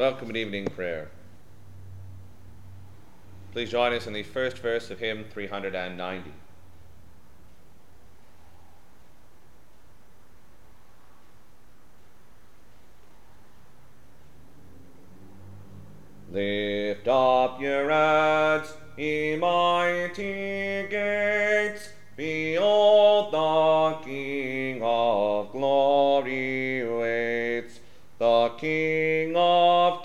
Welcome and evening prayer. Please join us in the first verse of hymn 390. Lift up your heads,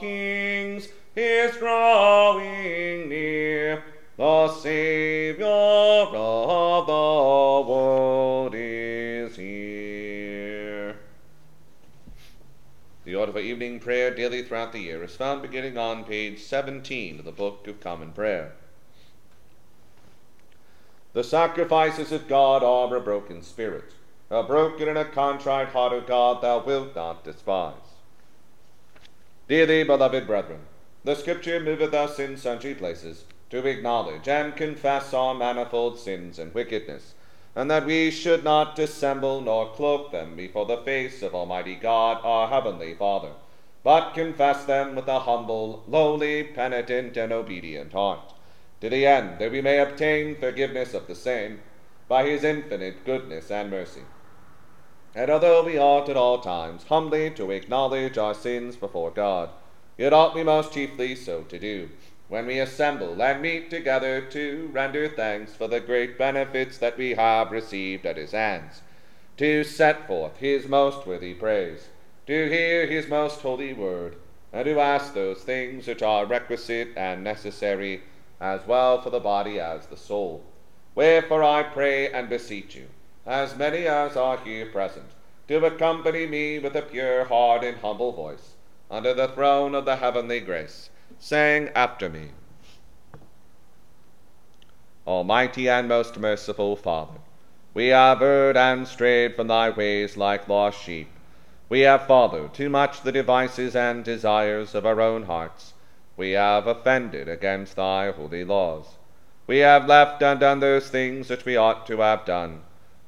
kings is drawing near, the Savior of the world is here. The order for evening prayer daily throughout the year is found beginning on page 17 of the Book of Common Prayer. The sacrifices of God are a broken spirit. A broken and a contrite heart, O God, thou wilt not despise. Dearly beloved brethren, the Scripture moveth us in sundry places to acknowledge and confess our manifold sins and wickedness, and that we should not dissemble nor cloak them before the face of Almighty God, our heavenly Father, but confess them with a humble, lowly, penitent, and obedient heart, to the end that we may obtain forgiveness of the same by His infinite goodness and mercy. And although we ought at all times humbly to acknowledge our sins before God, yet ought we most chiefly so to do, when we assemble and meet together to render thanks for the great benefits that we have received at his hands, to set forth his most worthy praise, to hear his most holy word, and to ask those things which are requisite and necessary, as well for the body as the soul. Wherefore I pray and beseech you, as many as are here present, to accompany me with a pure heart and humble voice, under the throne of the heavenly grace, saying after me, Almighty and most merciful Father, we have erred and strayed from thy ways like lost sheep. We have followed too much the devices and desires of our own hearts. We have offended against thy holy laws. We have left undone those things which we ought to have done,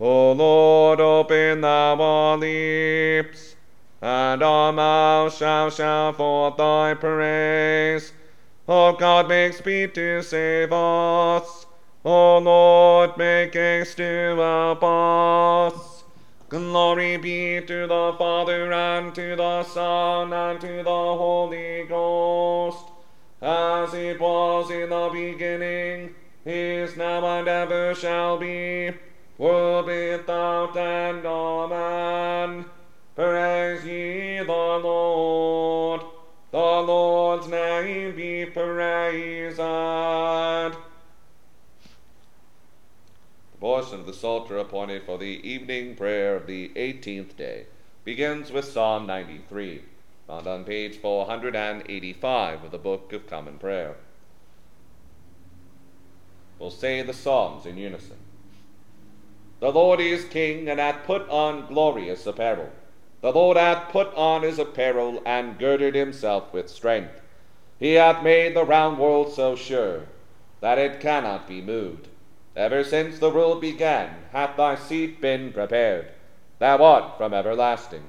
O Lord, open thou our lips and our mouth shall shout forth thy praise. O God, make speed to save us. O Lord, make haste to help us. Glory be to the Father, and to the Son, and to the Holy Ghost, as it was in the beginning, is now, and ever shall be, world without end. Amen. Praise ye the Lord. The Lord's name be praised. house of the psalter appointed for the evening prayer of the 18th day begins with Psalm 93, found on page 485 of the Book of Common Prayer. We'll say the Psalms in unison. The Lord is King, and hath put on glorious apparel. The Lord hath put on his apparel, and girded himself with strength. He hath made the round world so sure, that it cannot be moved. Ever since the world began, hath thy seat been prepared. Thou art from everlasting.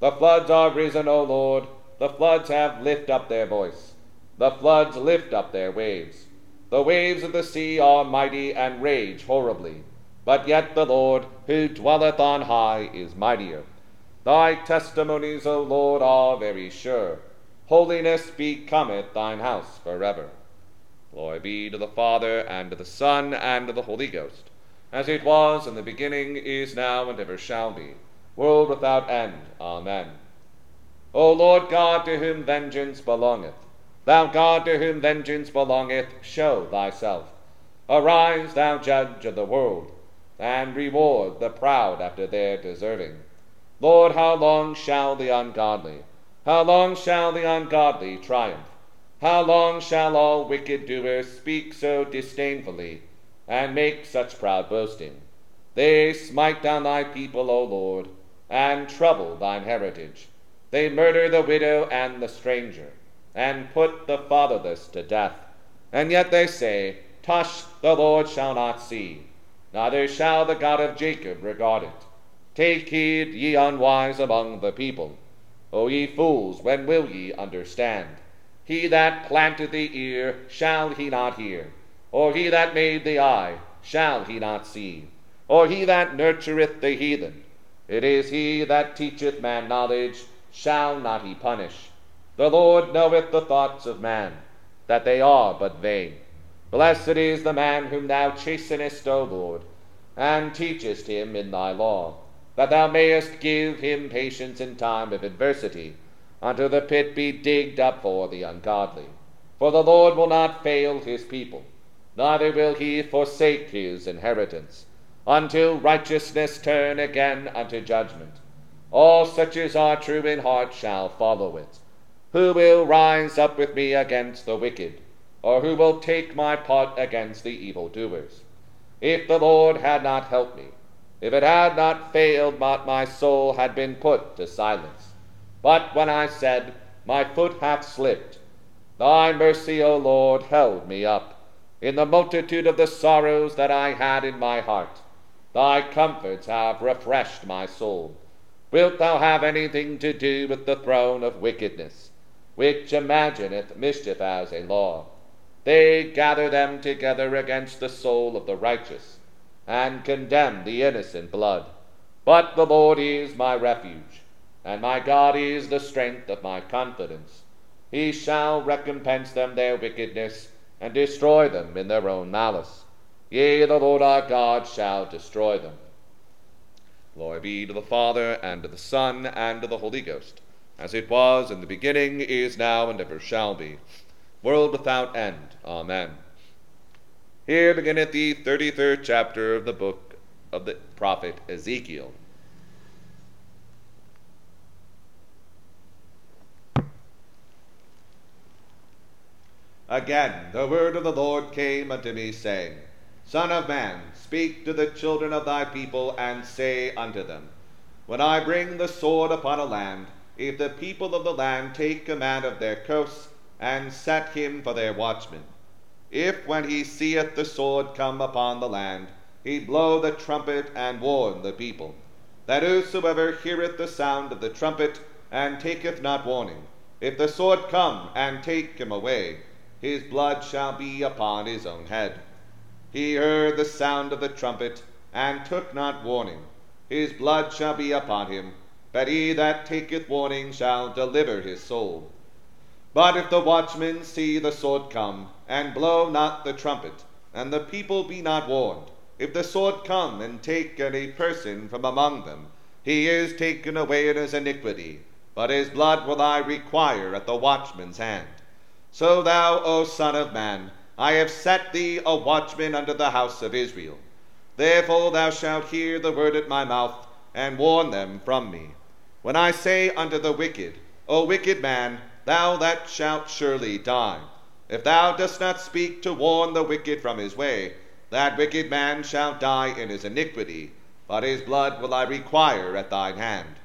The floods are risen, O Lord. The floods have lift up their voice. The floods lift up their waves. The waves of the sea are mighty and rage horribly. But yet the Lord, who dwelleth on high, is mightier. Thy testimonies, O Lord, are very sure. Holiness becometh thine house forever. Glory be to the Father, and to the Son, and to the Holy Ghost, as it was in the beginning, is now, and ever shall be, world without end. Amen. O Lord God, to whom vengeance belongeth, thou God to whom vengeance belongeth, show thyself. Arise, thou judge of the world, and reward the proud after their deserving. Lord, how long shall the ungodly, how long shall the ungodly triumph? How long shall all wicked doers speak so disdainfully, and make such proud boasting? They smite down thy people, O Lord, and trouble thine heritage. They murder the widow and the stranger, and put the fatherless to death. And yet they say, Tush, the Lord shall not see, neither shall the God of Jacob regard it. Take heed, ye unwise among the people. O ye fools, when will ye understand? He that planted the ear, shall he not hear? Or he that made the eye, shall he not see? Or he that nurtureth the heathen? It is he that teacheth man knowledge, shall not he punish? The Lord knoweth the thoughts of man, that they are but vain. Blessed is the man whom thou chastenest, O Lord, and teachest him in thy law that thou mayest give him patience in time of adversity, until the pit be digged up for the ungodly. For the Lord will not fail his people, neither will he forsake his inheritance, until righteousness turn again unto judgment. All such as are true in heart shall follow it. Who will rise up with me against the wicked? Or who will take my part against the evildoers? If the Lord had not helped me, if it had not failed, but my soul had been put to silence. But when I said, My foot hath slipped, thy mercy, O Lord, held me up. In the multitude of the sorrows that I had in my heart, thy comforts have refreshed my soul. Wilt thou have anything to do with the throne of wickedness, which imagineth mischief as a law? They gather them together against the soul of the righteous and condemn the innocent blood. But the Lord is my refuge, and my God is the strength of my confidence. He shall recompense them their wickedness, and destroy them in their own malice. Yea, the Lord our God shall destroy them. Glory be to the Father, and to the Son, and to the Holy Ghost, as it was in the beginning, is now, and ever shall be, world without end. Amen. Here beginneth the 33rd chapter of the book of the prophet Ezekiel. Again, the word of the Lord came unto me, saying, Son of man, speak to the children of thy people, and say unto them, When I bring the sword upon a land, if the people of the land take command of their coasts, and set him for their watchman, if when he seeth the sword come upon the land, he blow the trumpet and warn the people, that whosoever heareth the sound of the trumpet and taketh not warning, if the sword come and take him away, his blood shall be upon his own head. He heard the sound of the trumpet and took not warning, his blood shall be upon him, but he that taketh warning shall deliver his soul. But if the watchman see the sword come, and blow not the trumpet, and the people be not warned, if the sword come and take any person from among them, he is taken away in his iniquity, but his blood will I require at the watchman's hand. So thou, O Son of Man, I have set thee a watchman unto the house of Israel. Therefore thou shalt hear the word at my mouth, and warn them from me. When I say unto the wicked, O wicked man, thou that shalt surely die. If thou dost not speak to warn the wicked from his way, that wicked man shall die in his iniquity, but his blood will I require at thine hand.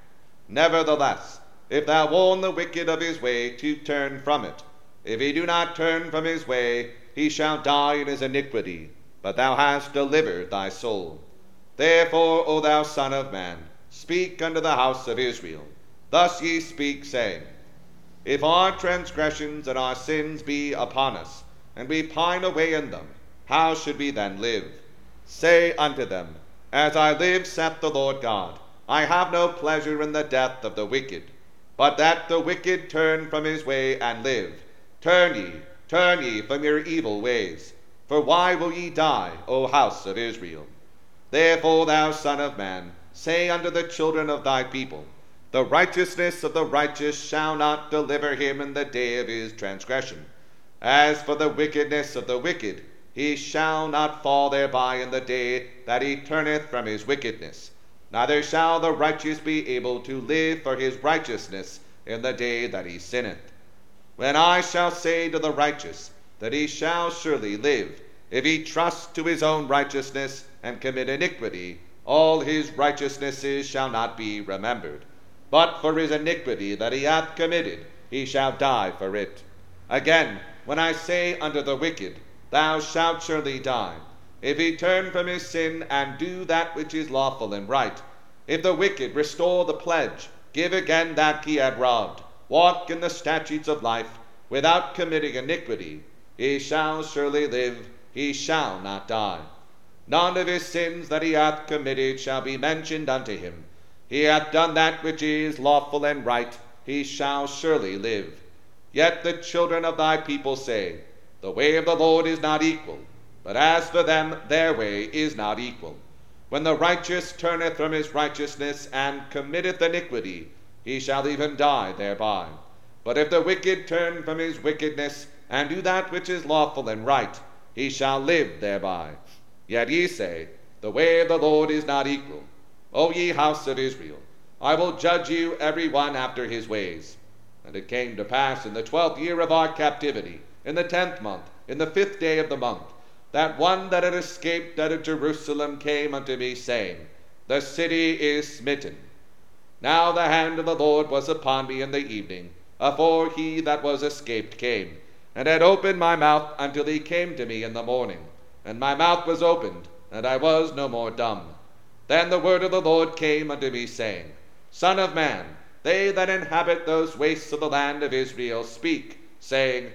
Nevertheless, if thou warn the wicked of his way to turn from it, if he do not turn from his way, he shall die in his iniquity, but thou hast delivered thy soul. Therefore, O thou Son of Man, speak unto the house of Israel. Thus ye speak, saying, If our transgressions and our sins be upon us, and we pine away in them, how should we then live? Say unto them, As I live, saith the Lord God, I have no pleasure in the death of the wicked, but that the wicked turn from his way and live. Turn ye, turn ye from your evil ways. For why will ye die, O house of Israel? Therefore, thou Son of Man, say unto the children of thy people, The righteousness of the righteous shall not deliver him in the day of his transgression. As for the wickedness of the wicked, he shall not fall thereby in the day that he turneth from his wickedness. Neither shall the righteous be able to live for his righteousness in the day that he sinneth. When I shall say to the righteous that he shall surely live, if he trust to his own righteousness and commit iniquity, all his righteousnesses shall not be remembered. But for his iniquity that he hath committed, he shall die for it. Again, when I say unto the wicked, Thou shalt surely die, if he turn from his sin and do that which is lawful and right, if the wicked restore the pledge, give again that he had robbed, walk in the statutes of life, without committing iniquity, he shall surely live, he shall not die. None of his sins that he hath committed shall be mentioned unto him. He hath done that which is lawful and right, he shall surely live. Yet the children of thy people say, The way of the Lord is not equal, but as for them, their way is not equal. When the righteous turneth from his righteousness and committeth iniquity, he shall even die thereby. But if the wicked turn from his wickedness and do that which is lawful and right, he shall live thereby. Yet ye say, The way of the Lord is not equal. O ye house of Israel, I will judge you every one after his ways. And it came to pass in the twelfth year of our captivity, in the tenth month, in the fifth day of the month, that one that had escaped out of Jerusalem came unto me, saying, The city is smitten. Now the hand of the Lord was upon me in the evening, afore he that was escaped came, and had opened my mouth until he came to me in the morning. And my mouth was opened, and I was no more dumb. Then the word of the Lord came unto me, saying, Son of man, they that inhabit those wastes of the land of Israel speak, saying,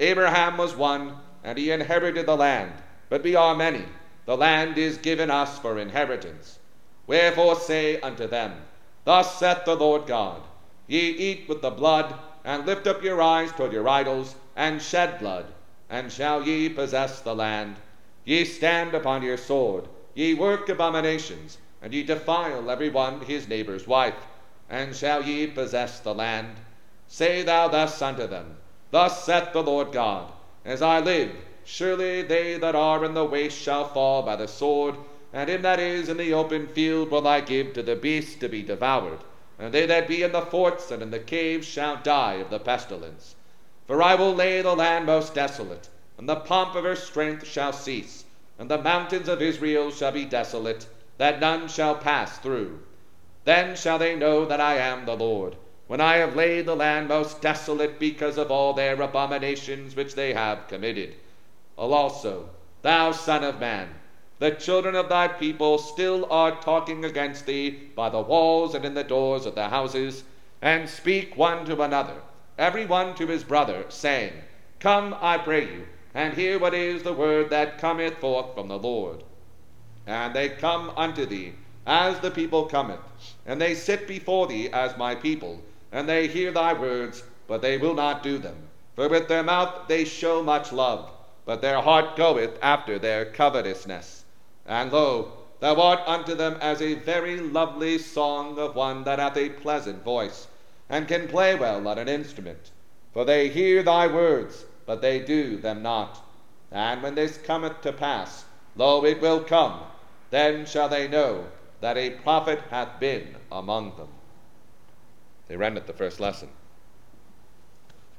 Abraham was one, and he inherited the land, but we are many. The land is given us for inheritance. Wherefore say unto them, Thus saith the Lord God, Ye eat with the blood, and lift up your eyes toward your idols, and shed blood, and shall ye possess the land? Ye stand upon your sword, ye work abominations, and ye defile every one his neighbor's wife, and shall ye possess the land? Say thou thus unto them, Thus saith the Lord God, As I live, surely they that are in the waste shall fall by the sword, and him that is in the open field will I give to the beast to be devoured, and they that be in the forts and in the caves shall die of the pestilence. For I will lay the land most desolate, and the pomp of her strength shall cease, and the mountains of Israel shall be desolate, that none shall pass through. Then shall they know that I am the Lord, when I have laid the land most desolate because of all their abominations which they have committed. Also, thou Son of Man, the children of thy people still are talking against thee by the walls and in the doors of the houses, and speak one to another, every one to his brother, saying, Come, I pray you, and hear what is the word that cometh forth from the Lord. And they come unto thee, as the people cometh, and they sit before thee as my people, and they hear thy words, but they will not do them. For with their mouth they show much love, but their heart goeth after their covetousness. And lo, thou art unto them as a very lovely song of one that hath a pleasant voice, and can play well on an instrument. For they hear thy words, but they do them not. And when this cometh to pass, lo, it will come, Then shall they know that a prophet hath been among them. They rendered the first lesson.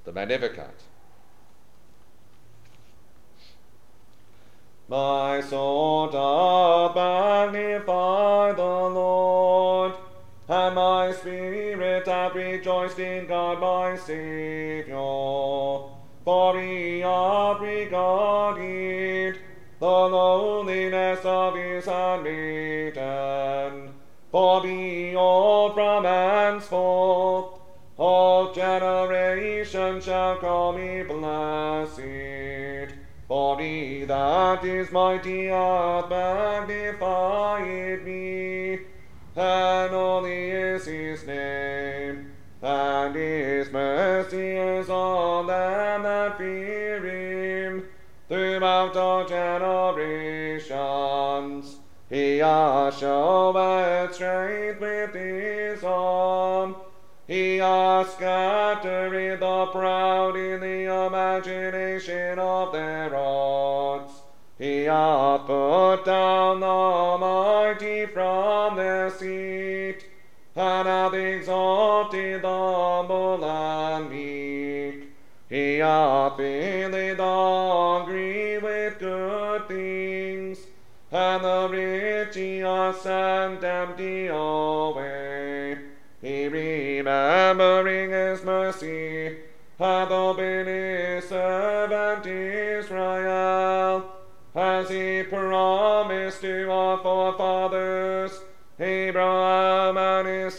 The Magnificat. My soul doth ah, magnify the Lord, and my spirit hath rejoiced in God my Saviour. For he hath regarded the lowliness of his handmaiden. For behold, from henceforth all generations shall call me blessed. For he that is mighty hath magnified me, and holy is his name, and his mercy is on them that fear him throughout all generations. He showed strength with his arm. He hath scattered the proud in the imagination of their hearts. He hath put down the mighty from their seat, and hath exalted the humble and meek. He hath filled the hungry with good things, and the rich he hath sent empty away. He remembering his mercy, hath opened his servant Israel, as he promised to our forefathers, Abraham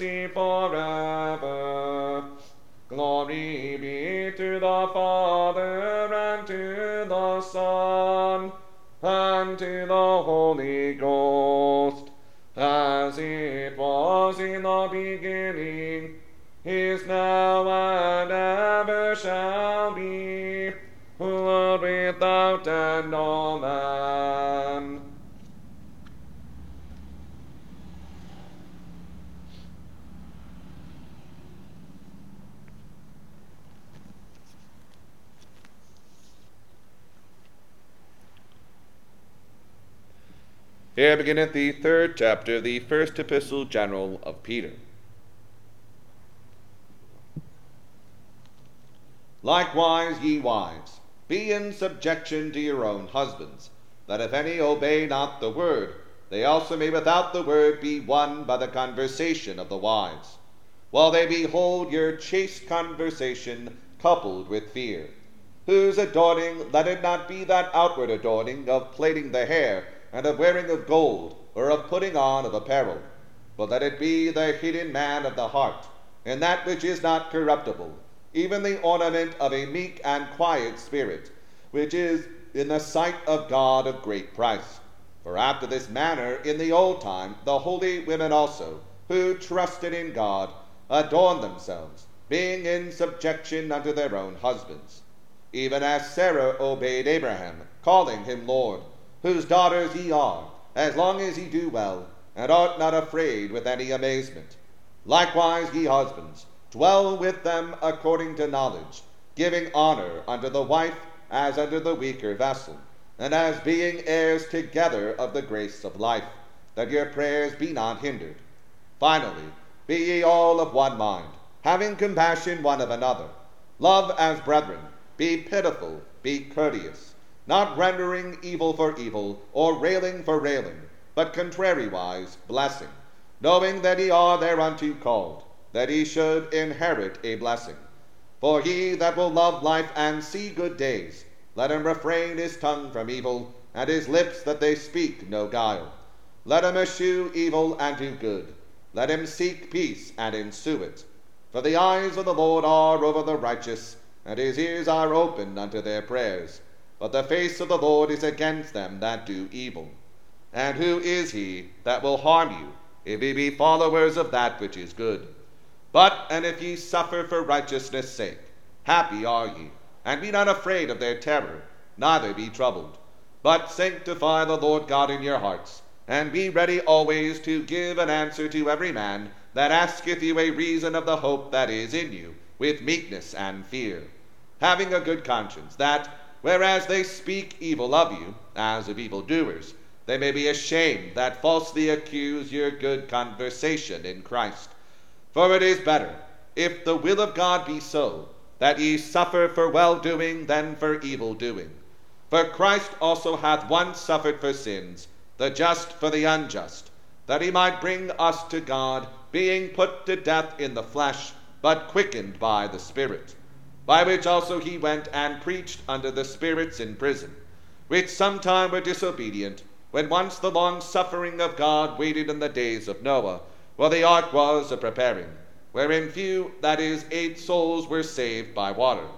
seed forever. Glory be to the Father and to the Son and to the Holy Ghost, as it was in the beginning, is now, and ever shall be, world without end. Amen. Here beginneth the third chapter of the first epistle general of Peter. Likewise, ye wives, be in subjection to your own husbands, that if any obey not the word, they also may without the word be won by the conversation of the wives, while they behold your chaste conversation coupled with fear, whose adorning let it not be that outward adorning of plaiting the hair, and of wearing of gold, or of putting on of apparel, but let it be the hidden man of the heart, in that which is not corruptible, even the ornament of a meek and quiet spirit, which is in the sight of God of great price. For after this manner in the old time the holy women also, who trusted in God, adorned themselves, being in subjection unto their own husbands, even as Sarah obeyed Abraham, calling him Lord, whose daughters ye are, as long as ye do well, and art not afraid with any amazement. Likewise, ye husbands, dwell with them according to knowledge, giving honor unto the wife as unto the weaker vessel, and as being heirs together of the grace of life, that your prayers be not hindered. Finally, be ye all of one mind, having compassion one of another. Love as brethren, be pitiful, be courteous, not rendering evil for evil, or railing for railing, but contrariwise blessing, knowing that ye are thereunto called, that ye should inherit a blessing. For he that will love life and see good days, let him refrain his tongue from evil, and his lips that they speak no guile. Let him eschew evil and do good. Let him seek peace and ensue it. For the eyes of the Lord are over the righteous, and his ears are open unto their prayers. But the face of the Lord is against them that do evil. And who is he that will harm you, if ye be followers of that which is good? But, and if ye suffer for righteousness' sake, happy are ye, and be not afraid of their terror, neither be troubled. But sanctify the Lord God in your hearts, and be ready always to give an answer to every man that asketh you a reason of the hope that is in you, with meekness and fear, having a good conscience, that, whereas they speak evil of you, as of evildoers, they may be ashamed that falsely accuse your good conversation in Christ. For it is better, if the will of God be so, that ye suffer for well doing than for evil doing. For Christ also hath once suffered for sins, the just for the unjust, that he might bring us to God, being put to death in the flesh, but quickened by the Spirit. By which also he went and preached unto the spirits in prison, which sometime were disobedient when once the long suffering of God waited in the days of Noah, while the ark was a preparing, wherein few, that is, eight souls, were saved by water.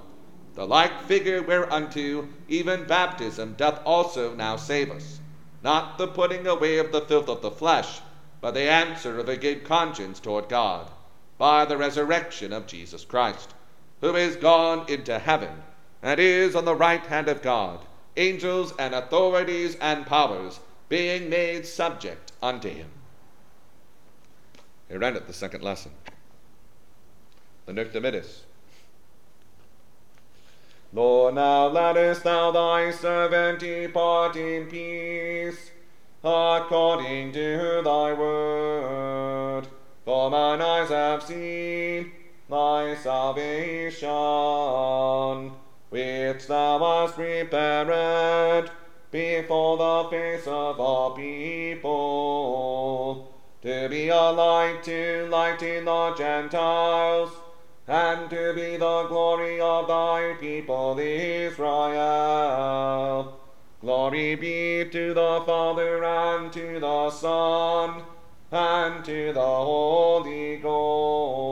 The like figure whereunto even baptism doth also now save us, not the putting away of the filth of the flesh, but the answer of a good conscience toward God, by the resurrection of Jesus Christ, who is gone into heaven, and is on the right hand of God angels and authorities and powers being made subject unto him. Here endeth the second lesson. The Nunc Lord, now lettest thou thy servant depart in peace, according to thy word. For mine eyes have seen thy salvation which thou hast prepared before the face of all people, to be a light to lighten the Gentiles, and to be the glory of thy people Israel. Glory be to the Father, and to the Son, and to the Holy Ghost,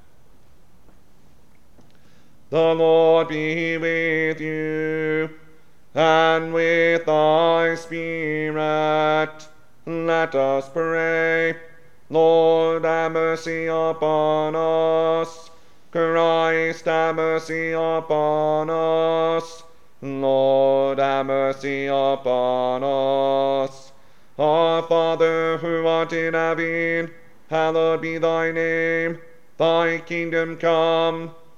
The Lord be with you and with thy spirit. Let us pray. Lord, have mercy upon us. Christ, have mercy upon us. Lord, have mercy upon us. Our Father, who art in heaven, hallowed be thy name. Thy kingdom come,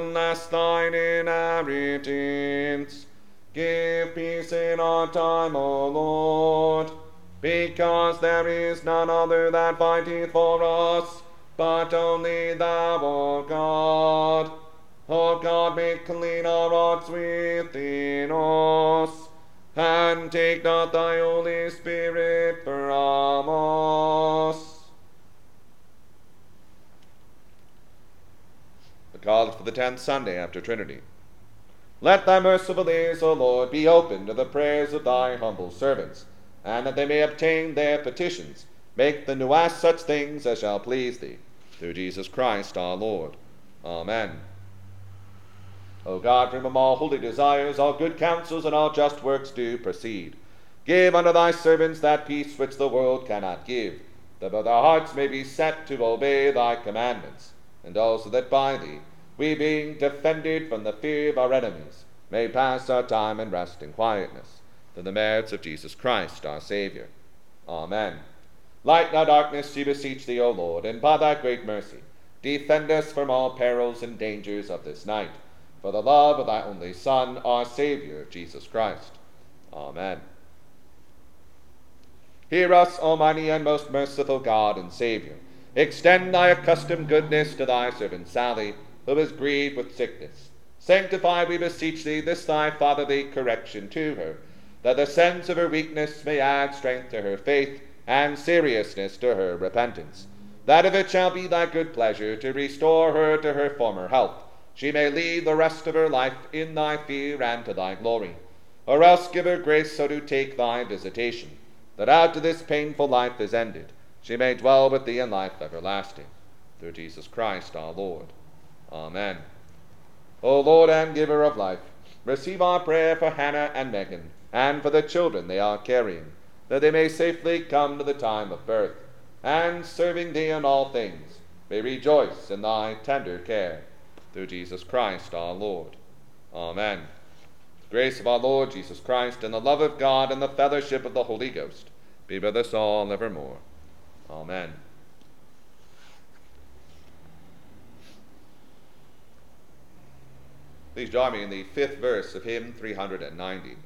and thine inheritance. Give peace in our time, O Lord, because there is none other that fighteth for us, but only thou, O God. O God, make clean our hearts within us, and take not thy Holy Spirit from us. The call for the tenth Sunday after Trinity. Let thy merciful ears, O Lord, be open to the prayers of thy humble servants, and that they may obtain their petitions. Make the ask such things as shall please thee. Through Jesus Christ our Lord. Amen. O God, from whom all holy desires, all good counsels, and all just works do proceed, give unto thy servants that peace which the world cannot give, that both our hearts may be set to obey thy commandments, and also that by thee, we being defended from the fear of our enemies, may pass our time in rest and quietness, through the merits of Jesus Christ our Saviour. Amen. Light our darkness, we beseech thee, O Lord, and by thy great mercy, defend us from all perils and dangers of this night for the love of thy only Son, our Saviour, Jesus Christ. Amen. Hear us, Almighty and most merciful God and Saviour. Extend thy accustomed goodness to thy servant Sally, who is grieved with sickness. Sanctify, we beseech thee, this thy fatherly correction to her, that the sense of her weakness may add strength to her faith and seriousness to her repentance. That if it shall be thy good pleasure to restore her to her former health, she may lead the rest of her life in thy fear and to thy glory. Or else give her grace so to take thy visitation, that after this painful life is ended, she may dwell with thee in life everlasting. Through Jesus Christ our Lord. Amen. O Lord and giver of life, receive our prayer for Hannah and Megan, and for the children they are carrying, that they may safely come to the time of birth, and serving thee in all things, may rejoice in thy tender care through Jesus Christ our Lord. Amen. The grace of our Lord Jesus Christ, and the love of God, and the fellowship of the Holy Ghost be with us all evermore. Amen. Please join me in the fifth verse of hymn 390.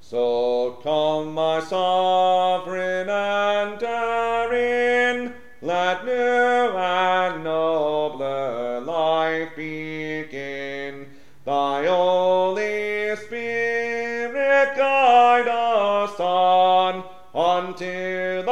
So come, my sovereign, enter in let new and nobler life begin. Thy Holy Spirit guide us on until